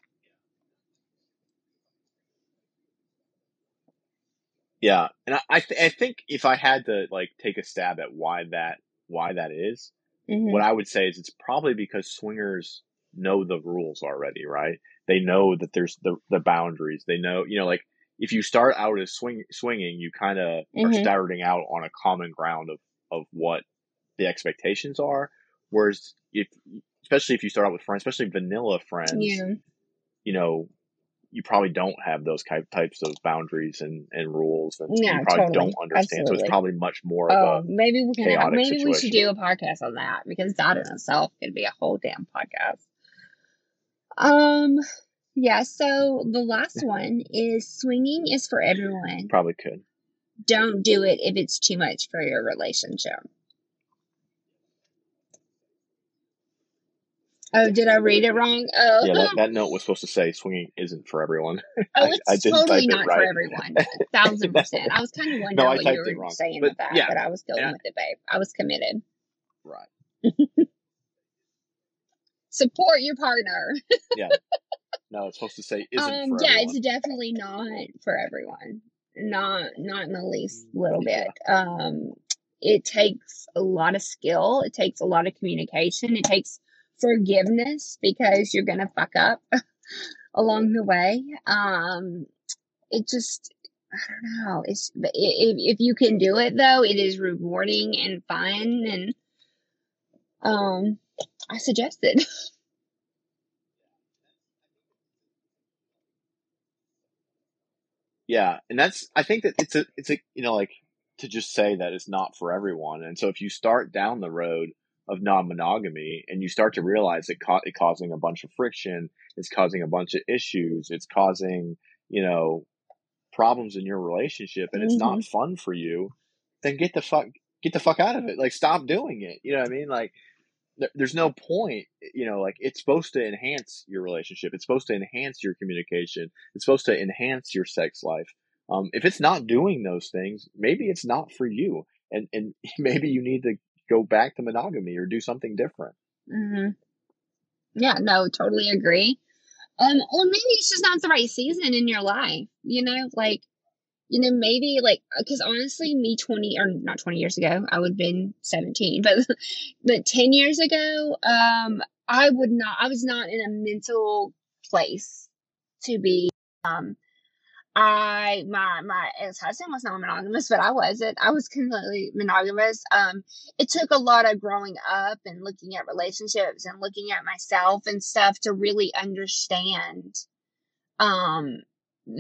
Yeah, and I I, th- I think if I had to like take a stab at why that why that is, Mm-hmm. what I would say is it's probably because swingers know the rules already, right? they know that there's the the boundaries. They know, you know, like if you start out as swing swinging, you kind of are Mhm. starting out on a common ground of of what the expectations are. Whereas if especially if you start out with friends, especially vanilla friends, Yeah. you know, you probably don't have those types of boundaries and, and rules and Yeah, you probably totally. don't understand. So it's probably much more Oh, of a maybe we can. Have, maybe we should do a podcast on that because that in itself could be a whole damn podcast. Um. Yeah. So the last one is swinging is for everyone. probably could. Don't do it if it's too much for your relationship. Oh, did I read it wrong? Oh, Yeah, that, that note was supposed to say swinging isn't for everyone. oh, I- it's I didn't totally type it not for everyone. A thousand percent. I was kind of wondering I what you were saying But, that, yeah, but I was going and I- with it, babe. I was committed. Right. Support your partner. Yeah. No, it's supposed to say isn't um, yeah, everyone. it's definitely not for everyone. Not not in the least little Yeah. bit. Um, it takes a lot of skill. It takes a lot of communication. It takes forgiveness because you're gonna fuck up along the way. Um, it just I don't know. It's if if you can do it though, it is rewarding and fun and um, I suggest it. Yeah, and that's I think that it's a it's a you know like to just say that it's not for everyone. And so if you start down the road of non-monogamy and you start to realize it ca- it causing a bunch of friction, it's causing a bunch of issues, it's causing, you know, problems in your relationship and it's not fun for you, then get the fuck get the fuck out of it. Like stop doing it. You know what I mean? Like there, there's no point, you know, like it's supposed to enhance your relationship. It's supposed to enhance your communication. It's supposed to enhance your sex life. Um, if it's not doing those things, maybe it's not for you, and and maybe you need to go back to monogamy or do something different. hmm Yeah, no, totally agree. Um, or maybe it's just not the right season in your life. You know, like, you know, maybe like, because honestly, me twenty or not twenty years ago, I would have been seventeen, but but ten years ago, um, I would not. I was not in a mental place to be. Um, I my my ex husband was not monogamous, but I wasn't. I was completely monogamous. Um, it took a lot of growing up and looking at relationships and looking at myself and stuff to really understand um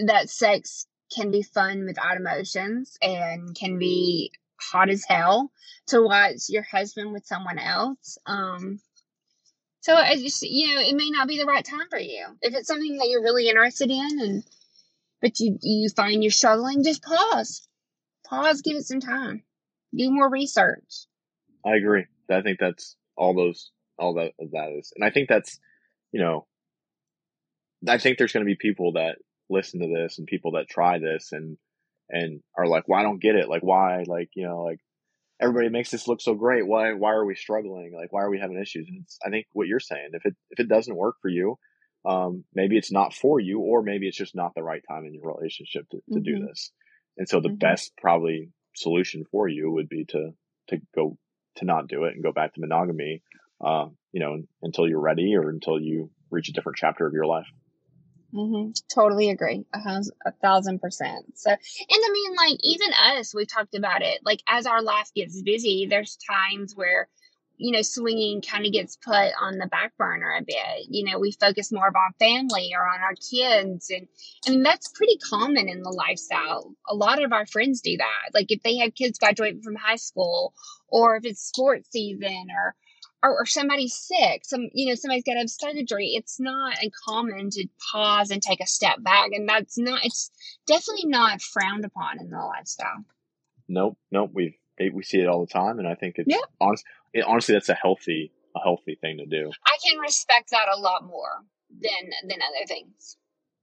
that sex can be fun without emotions and can be hot as hell to watch your husband with someone else um so I just you know it may not be the right time for you if it's something that you're really interested in and but you you find you're struggling just pause pause give it some time do more research I agree. I think that's all those all that that is, and I think that's you know, I think there's going to be people that listen to this and people that try this and and are like, well, I don't get it. Like, why? Like, you know, like everybody makes this look so great. Why? Why are we struggling? Like, why are we having issues? And it's, I think what you're saying, if it if it doesn't work for you, um, maybe it's not for you, or maybe it's just not the right time in your relationship to, to do Mhm. this. And so the Mhm. best probably solution for you would be to to go to not do it and go back to monogamy, uh, you know, until you're ready or until you reach a different chapter of your life. Mm-hmm. Totally agree. A thousand percent. So, and I mean, like, even us, we've talked about it. Like, as our life gets busy, there's times where, you know, swinging kind of gets put on the back burner a bit. You know, we focus more on family or on our kids. And I mean, that's pretty common in the lifestyle. A lot of our friends do that. Like, if they have kids graduating from high school or if it's sports season or, or, or somebody's sick, some you know somebody's got to have surgery. It's not uncommon to pause and take a step back, and that's not. It's definitely not frowned upon in the lifestyle. Nope, nope. We eh, we see it all the time, and I think it's Yeah. honest. It, honestly, that's a healthy a healthy thing to do. I can respect that a lot more than than other things.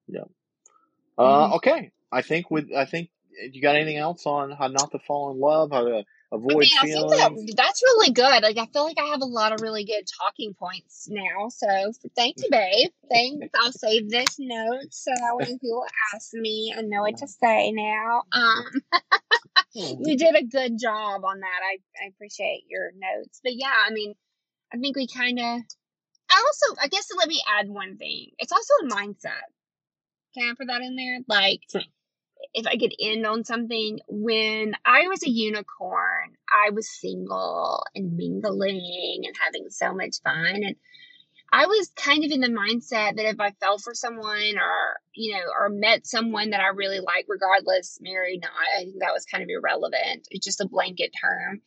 Yeah. Uh, Mhm. okay. I think with I think you got anything else on how not to fall in love, how to I avoid mean, I think feelings? that that's really good. Like, I feel like I have a lot of really good talking points now. So, thank you, babe. Thanks. I'll save this note so that when people ask me, I know what to say now. Um, you did a good job on that. I, I appreciate your notes. But yeah, I mean, I think we kind of I also, I guess, let me add one thing. It's also a mindset. Can I put that in there? Like, if I could end on something, when I was a unicorn, I was single and mingling and having so much fun. And I was kind of in the mindset that if I fell for someone or, you know, or met someone that I really like, regardless, married, not, I think that was kind of irrelevant. It's just a blanket term.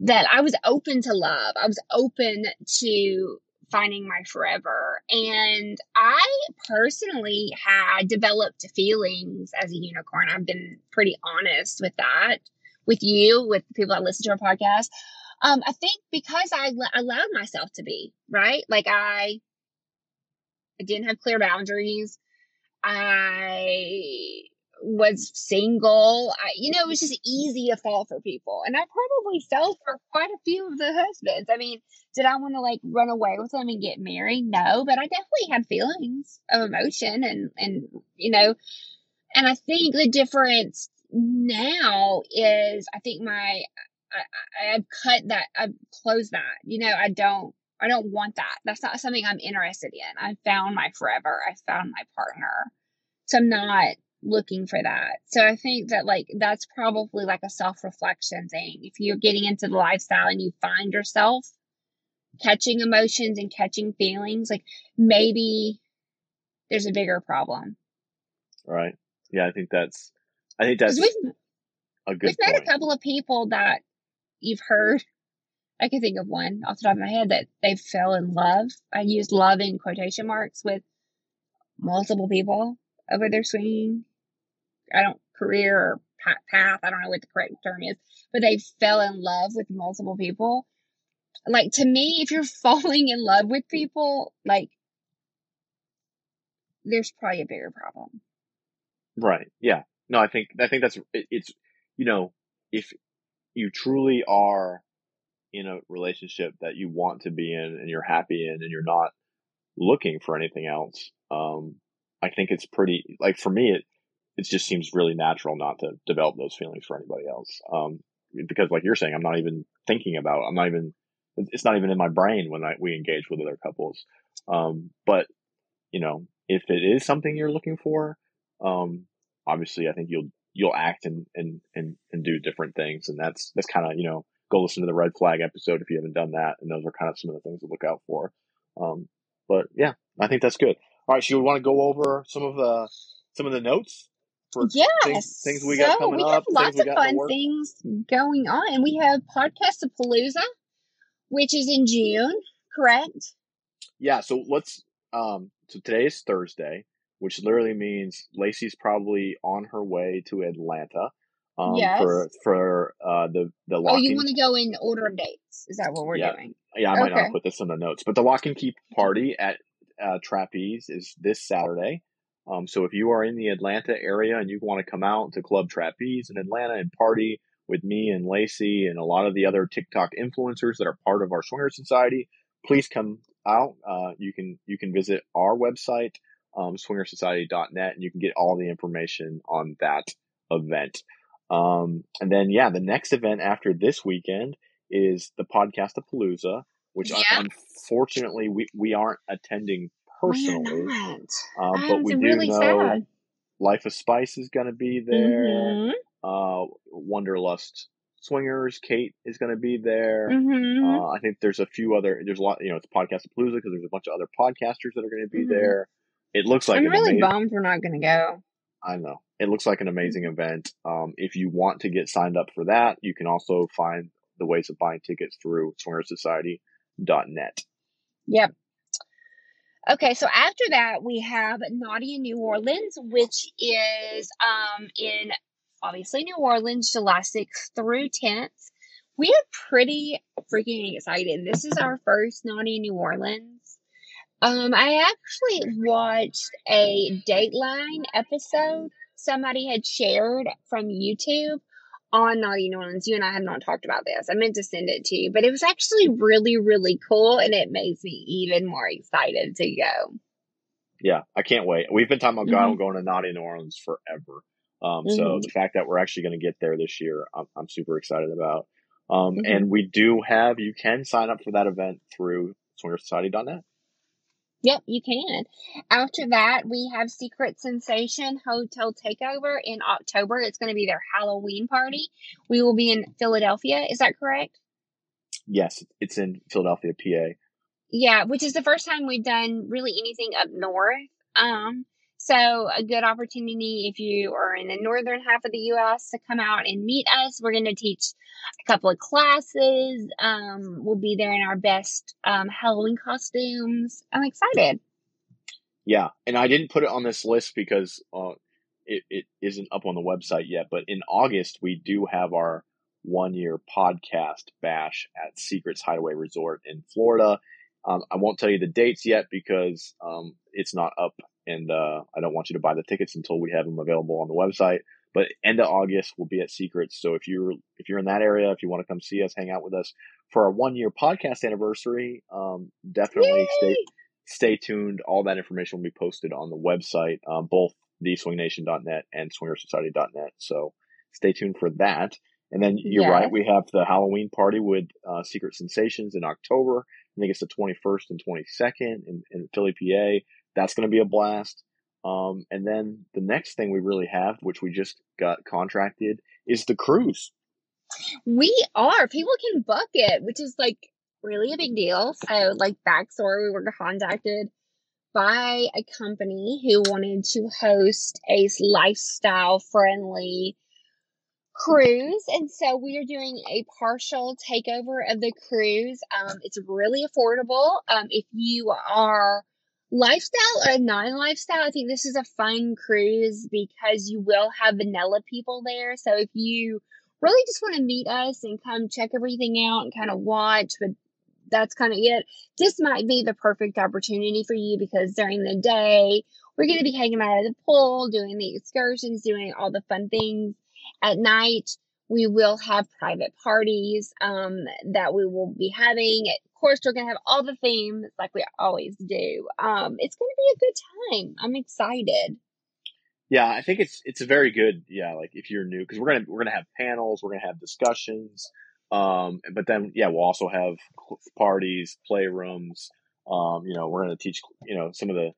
That I was open to love. I was open to finding my forever. And I personally had developed feelings as a unicorn. I've been pretty honest with that, with you, with people that listen to our podcast. Um, I think because I l- allowed myself to be, right? Like I, I didn't have clear boundaries. I was single. I, you know, it was just easy to fall for people. And I probably fell for quite a few of the husbands. I mean, did I want to like run away with them and get married? No, but I definitely had feelings of emotion and, and, you know, and I think the difference now is I think my, I, I've cut that, I've closed that, you know, I don't, I don't want that. That's not something I'm interested in. I found my forever. I found my partner. So I'm not looking for that. So I think that like that's probably like a self-reflection thing. If you're getting into the lifestyle and you find yourself catching emotions and catching feelings, like maybe there's a bigger problem. Right. Yeah, I think that's I think that's we've a good we've met point. a couple of people that you've heard. I can think of one off the top of my head that they fell in love. I used love in quotation marks with multiple people over their swinging. I don't career or path. I don't know what the correct term is, but they fell in love with multiple people. Like to me, if you're falling in love with people, like there's probably a bigger problem. Right. Yeah. No, I think I think that's it, it's you know if you truly are in a relationship that you want to be in and you're happy in and you're not looking for anything else, um, I think it's pretty like for me it it just seems really natural not to develop those feelings for anybody else. Um, because like you're saying, I'm not even thinking about. I'm not even. It's not even in my brain when I, we engage with other couples. Um, but you know, if it is something you're looking for, um, obviously I think you'll you'll act and and and, and do different things, and that's that's kind of you know go listen to the red flag episode if you haven't done that, and those are kind of some of the things to look out for. Um, but yeah, I think that's good. All right, so we want to go over some of the some of the notes for Yes. things, things we got so coming we up, have things lots we of got fun things going on. And we have Podcast of Palooza, which is in June, correct? Yeah, so let's um so today is Thursday, which literally means Lacey's probably on her way to Atlanta um Yes. for for uh the the Oh, lock you and want to go in order of dates? Is that what we're Yeah. doing? yeah, I might okay. not put this in the notes, but the Lock and Key party at uh Trapeze is this Saturday. Um so if you are in the Atlanta area and you want to come out to Club Trapeze in Atlanta and party with me and Lacey and a lot of the other TikTok influencers that are part of our swinger society, please come out. Uh, you can you can visit our website, um, swingersociety.net, and you can get all the information on that event. Um, and then yeah, the next event after this weekend is the podcast of Palooza, which Yeah. unfortunately we, we aren't attending personally, um, but we do really know sad. Life of Spice is going to be there. Mhm. Uh, Wonderlust Swingers, Kate is going to be there. Mhm. Uh, I think there's a few other. There's a lot. You know, it's podcast of Palooza because there's a bunch of other podcasters that are going to be Mhm. there. It looks like I'm really amazing. bummed we're not going to go. I know it looks like an amazing event. Um, if you want to get signed up for that, you can also find the ways of buying tickets through SwingersSociety.net. Yep. Okay, so after that we have Naughty in New Orleans, which is um in obviously New Orleans, July 6th through 10th. We are pretty freaking excited. This is our first Naughty in New Orleans. Um, I actually watched a Dateline episode somebody had shared from YouTube on Naughty New Orleans. You and I have not talked about this. I meant to send it to you, but it was actually really, really cool, and it makes me even more excited to go. Yeah, I can't wait. We've been talking about Mhm. going to Naughty New Orleans forever. Um, so Mhm. the fact that we're actually going to get there this year, I'm, I'm super excited about. Um, Mhm. and we do have, you can sign up for that event through SwingersSociety.net. Yep, you can. After that, we have Secret Sensation Hotel Takeover in October. It's going to be their Halloween party. We will be in Philadelphia. Is that correct? Yes, it's in Philadelphia, PA. Yeah, which is the first time we've done really anything up north. Um, so a good opportunity if you are in the northern half of the U.S. to come out and meet us. We're going to teach a couple of classes. Um, we'll be there in our best um, Halloween costumes. I'm excited. Yeah, and I didn't put it on this list because uh, it, it isn't up on the website yet. But in August, we do have our one year podcast bash at Secrets Hideaway Resort in Florida. Um, I won't tell you the dates yet because um, it's not up, and uh, I don't want you to buy the tickets until we have them available on the website. But end of August, we'll be at Secrets. So if you're if you're in that area, if you want to come see us, hang out with us for our one year podcast anniversary, um, definitely Yay! stay stay tuned. All that information will be posted on the website, um, both theswingnation.net and swingersociety.net. So stay tuned for that. And then you're Yes. right, we have the Halloween party with uh, Secret Sensations in October. I think it's the 21st and 22nd in, in Philly, PA. That's going to be a blast. Um, and then the next thing we really have, which we just got contracted, is the cruise. We are. People can book it, which is like really a big deal. So, like, backstory, we were contacted by a company who wanted to host a lifestyle friendly cruise. And so we are doing a partial takeover of the cruise. Um, it's really affordable. Um, if you are lifestyle or non lifestyle, I think this is a fun cruise because you will have vanilla people there. So if you really just want to meet us and come check everything out and kind of watch, but that's kind of it. This might be the perfect opportunity for you because during the day, we're going to be hanging out at the pool, doing the excursions, doing all the fun things. At night, we will have private parties um, that we will be having. Of course, we're going to have all the themes like we always do. Um, it's going to be a good time. I'm excited. Yeah, I think it's it's a very good. Yeah, like if you're new, because we're gonna we're gonna have panels, we're gonna have discussions. Um, but then yeah, we'll also have parties, playrooms. Um, you know, we're gonna teach. You know, some of the.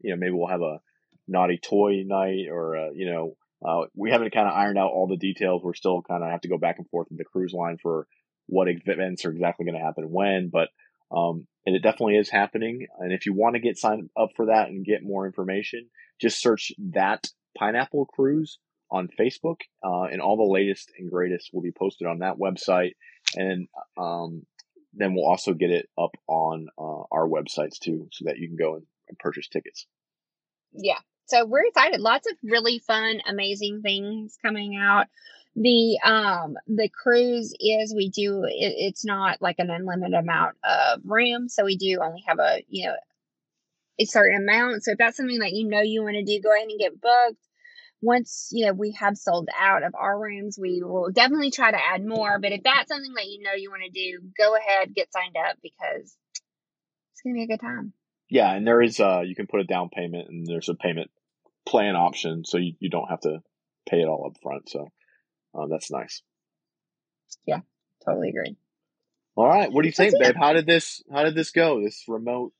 You know, maybe we'll have a naughty toy night, or uh, you know, uh, we haven't kind of ironed out all the details. We're still kind of have to go back and forth with the cruise line for what events are exactly going to happen when, but um, and it definitely is happening. And if you want to get signed up for that and get more information, just search that pineapple cruise on Facebook, uh, and all the latest and greatest will be posted on that website. And um, then we'll also get it up on uh, our websites too, so that you can go and, and purchase tickets. yeah so we're excited. Lots of really fun amazing things coming out. The um the cruise is we do it, it's not like an unlimited amount of room. So we do only have a you know a certain amount. So if that's something that you know you want to do go ahead and get booked. Once you know we have sold out of our rooms we will definitely try to add more. But if that's something that you know you want to do go ahead get signed up because it's gonna be a good time Yeah, and there is uh, you can put a down payment, and there's a payment plan option, so you, you don't have to pay it all up front. So uh, that's nice. Yeah, totally agree All right, what do you That's think, it. babe? How did this How did this go? This remote.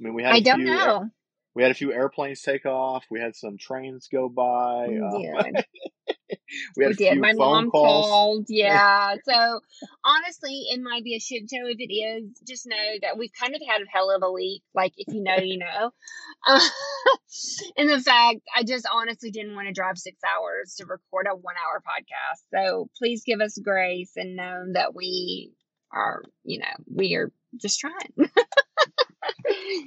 I mean, we had. i don't few, know We had a few airplanes take off. We had some trains go by. We Uh, did. we had we a did. few My phone mom calls. called. Yeah. so honestly, it might be a shit show. If it is, just know that we've kind of had a hell of a week. Like if you know, you know. Uh, and the fact, I just honestly didn't want to drive six hours to record a one-hour podcast. So please give us grace and know that we are, you know, we are just trying.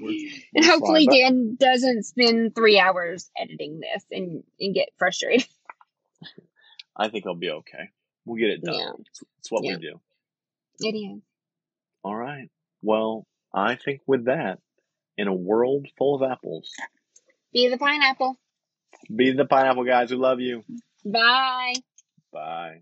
We're- and we're hopefully Dan doesn't spend three hours editing this and, and get frustrated. I think I'll be okay. We'll get it done. Yeah. It's, it's what Yeah. we do. It is. All right. Well, I think with that, in a world full of apples, Be the pineapple. be the pineapple guys. We love you. Bye. Bye.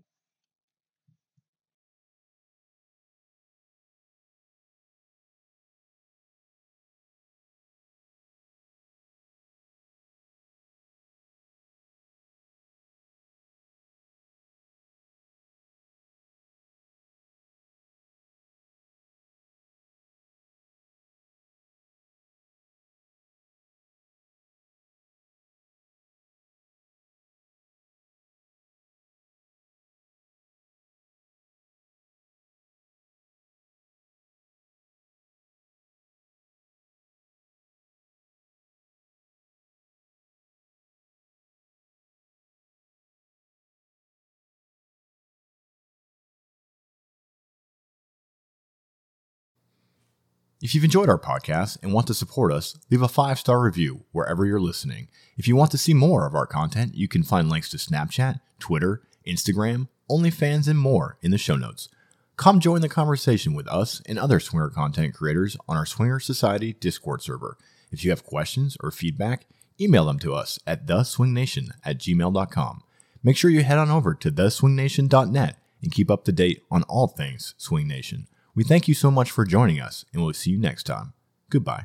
If you've enjoyed our podcast and want to support us, leave a five star review wherever you're listening. If you want to see more of our content, you can find links to Snapchat, Twitter, Instagram, OnlyFans, and more in the show notes. Come join the conversation with us and other swinger content creators on our Swinger Society Discord server. If you have questions or feedback, email them to us at theswingnation at gmail.com. Make sure you head on over to theswingnation.net and keep up to date on all things Swing Nation. We thank you so much for joining us, and we'll see you next time. Goodbye.